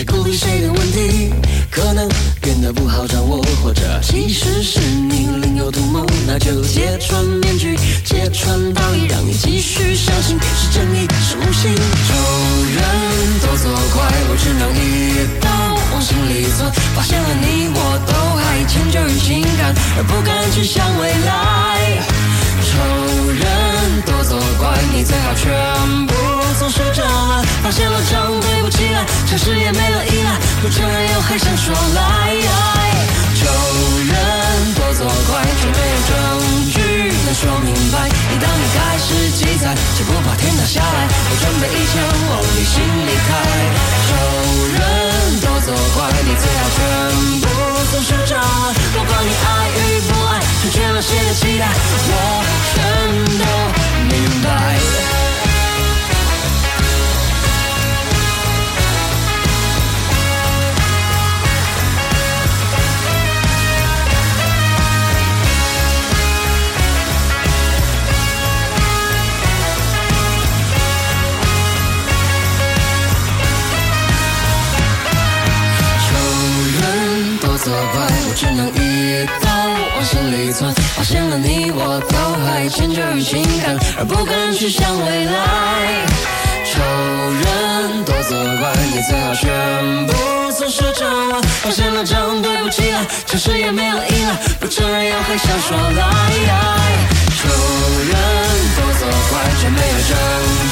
顺序，谁 了，诚实也没了依赖，不承认又还想说来。仇人多作怪，却没有证据能说明白。你当你开始记载，就不怕天塌下来。我准备一枪往你心里开。仇人多作怪，你最好全部松手掌来。不管你爱与不爱，成全了谁的期待，我全都明白。往心里钻，发现了你我都还迁就于情感，而不敢去想未来。仇人多责怪，你最好全部从实掌握。发现了这样对不起来，诚实也没有依赖，不承认又还想说来。仇人多责怪，却没有证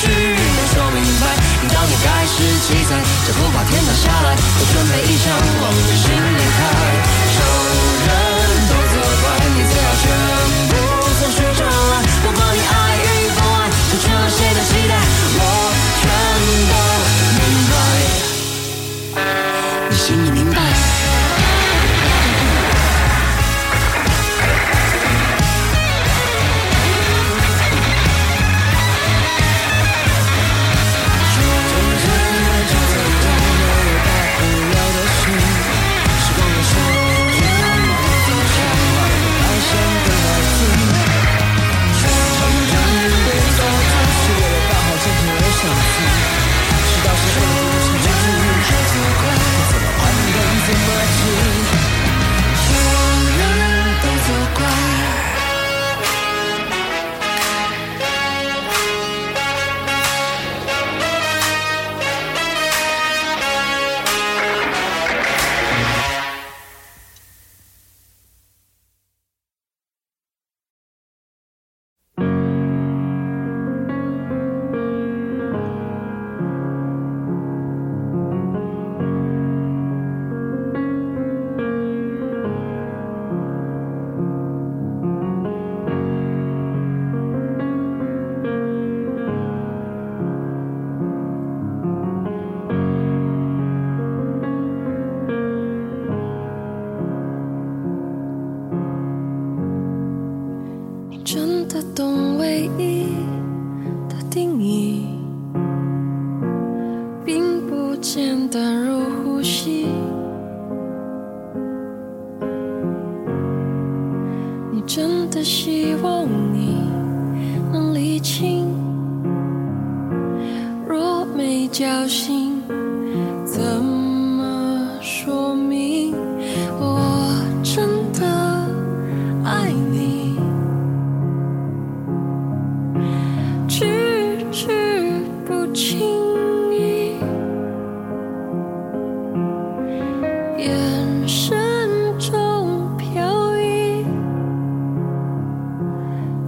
据能说明白，到底该是七彩，这不怕天塌下来，我准备一枪往你心里开。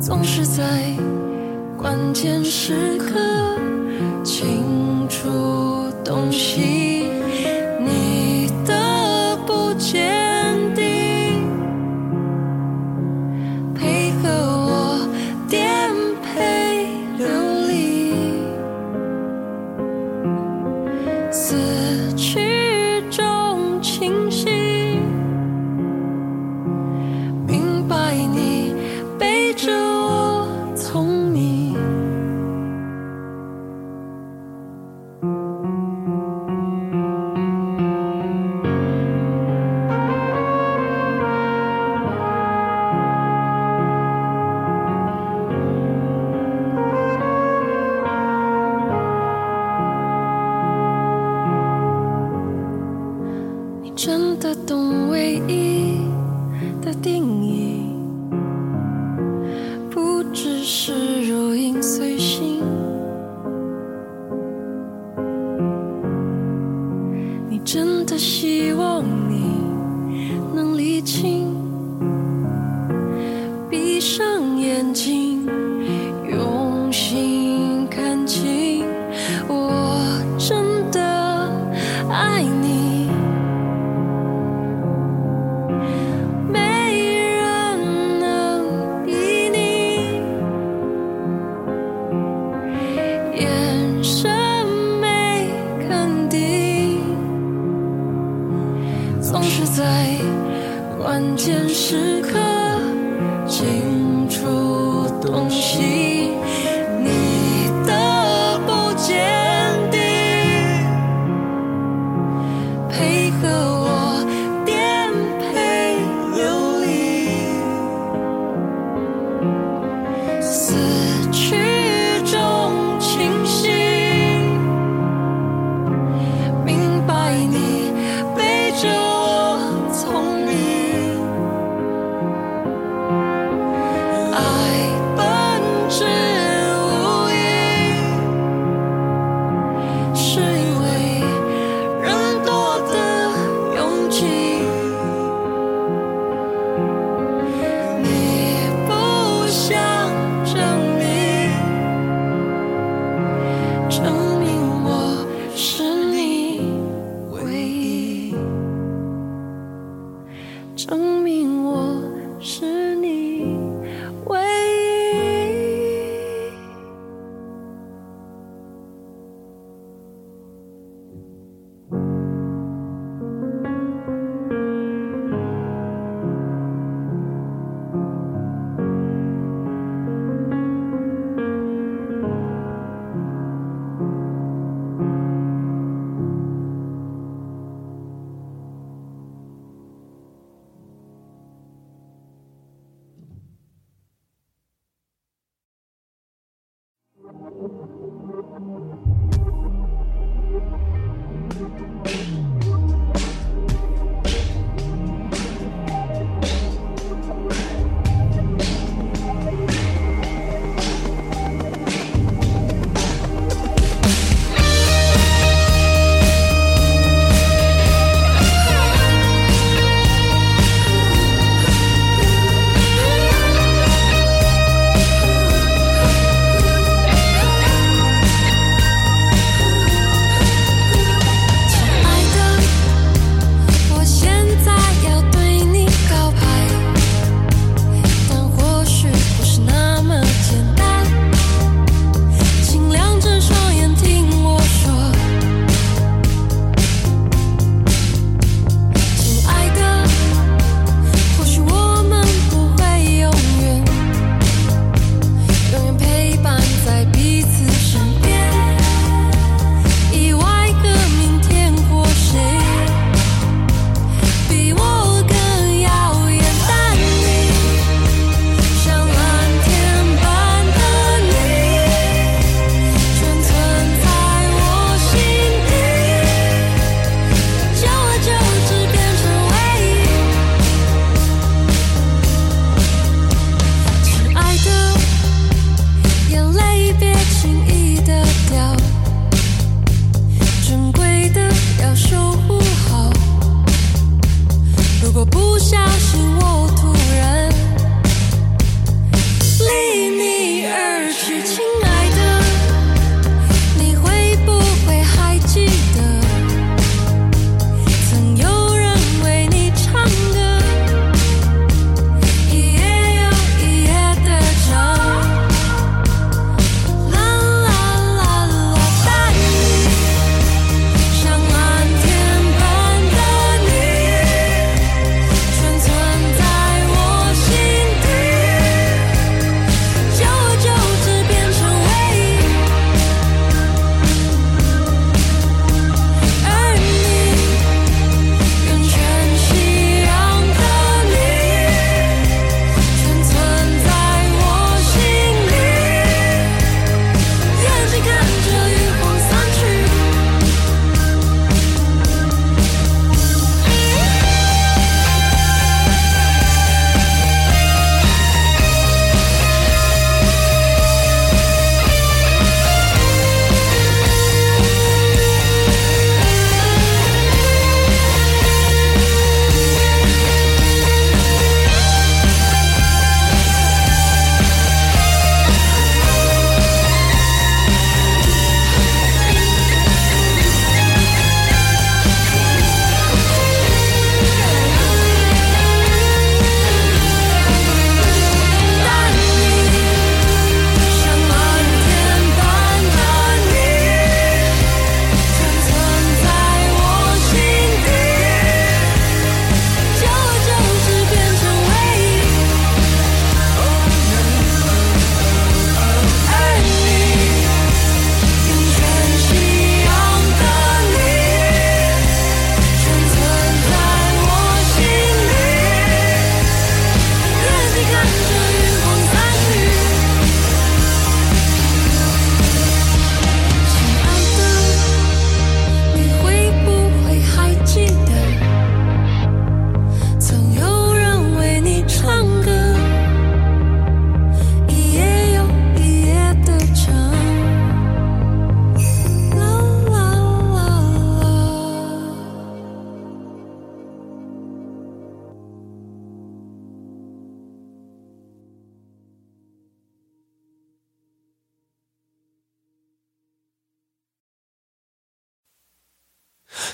总是在关键时刻清除东西。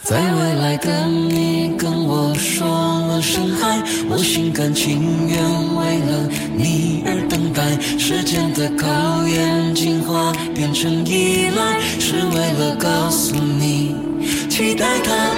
在未来的你跟我说了声嗨，我心甘情愿为了你而等待。时间的考验进化变成依赖，是为了告诉你，期待它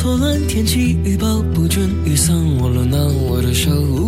错乱天气预报不准雨伞忘了拿我的手。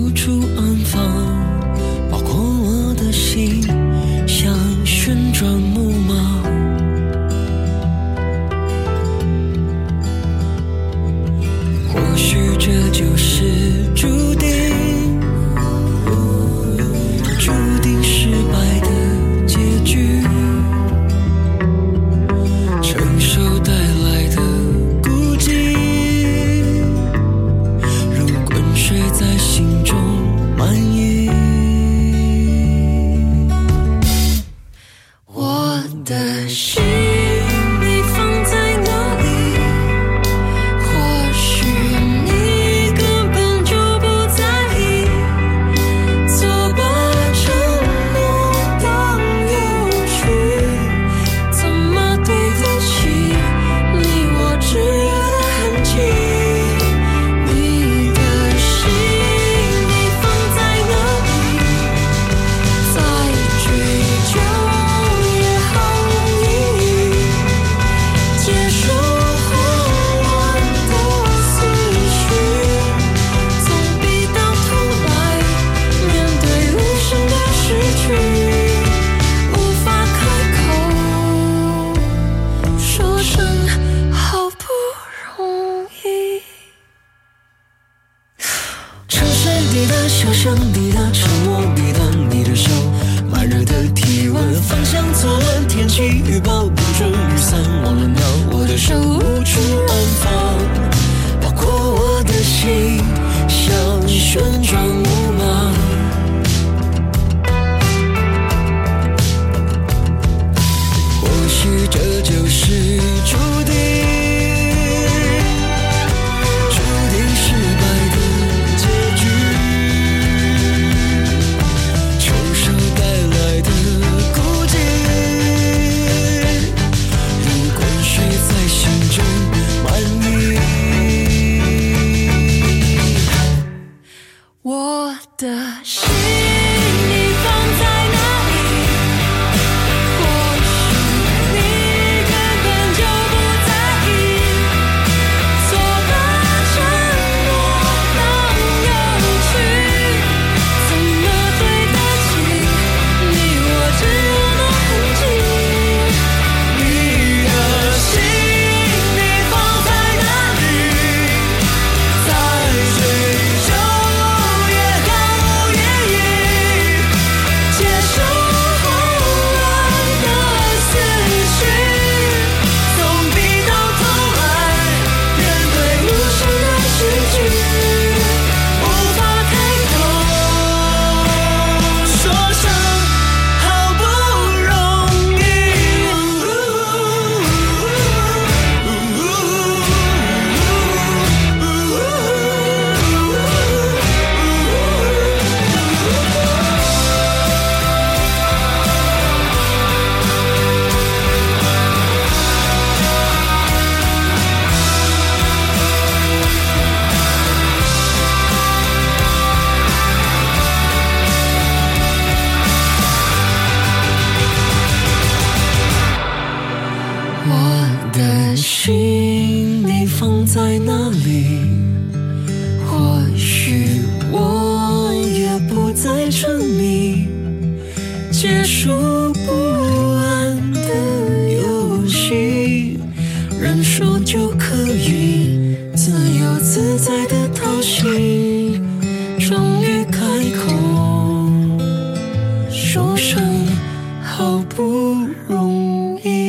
说声好不容易。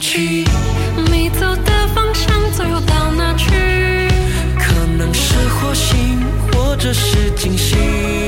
去。你走的方向最后到哪去？可能是火星，或者是金星。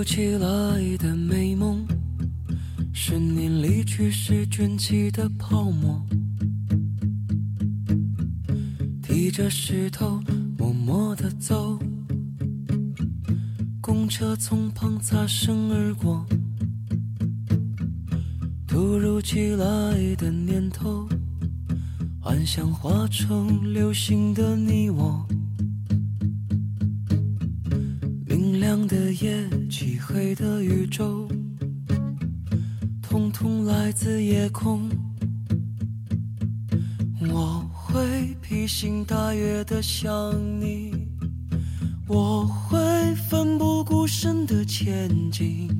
突如其来的美梦，是你离去时卷起的泡沫。提着石头默默地走，公车从旁擦身而过。突如其来的念头，幻想化成流星的你我。的夜，漆黑的宇宙，统统来自夜空。我会披星戴月的想你，我会奋不顾身的前进。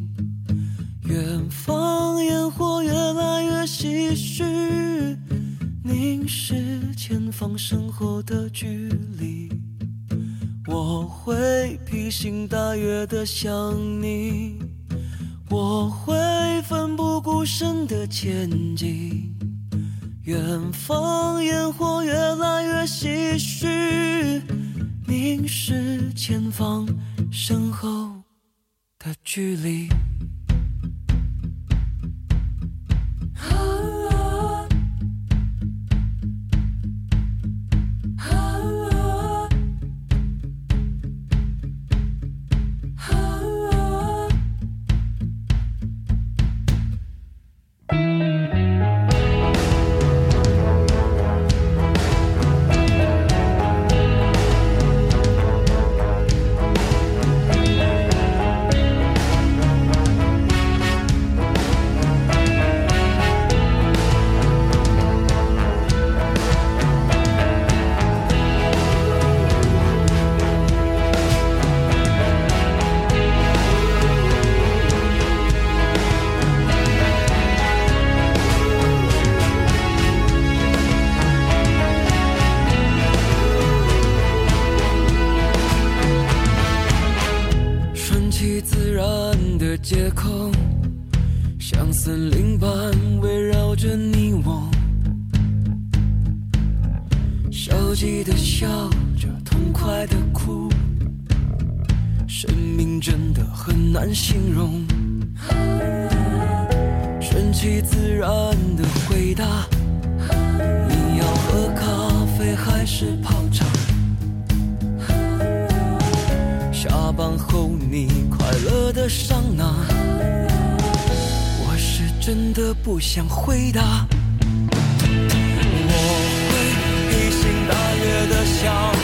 远方烟火越来越唏嘘，凝视前方身后的距离。我会披星戴月的想你，我会奋不顾身的前进。远方烟火越来越唏嘘，凝视前方身后的距离。其自然的回答，你要喝咖啡还是泡茶？下班后你快乐的上哪？我是真的不想回答，我会披星戴月的想。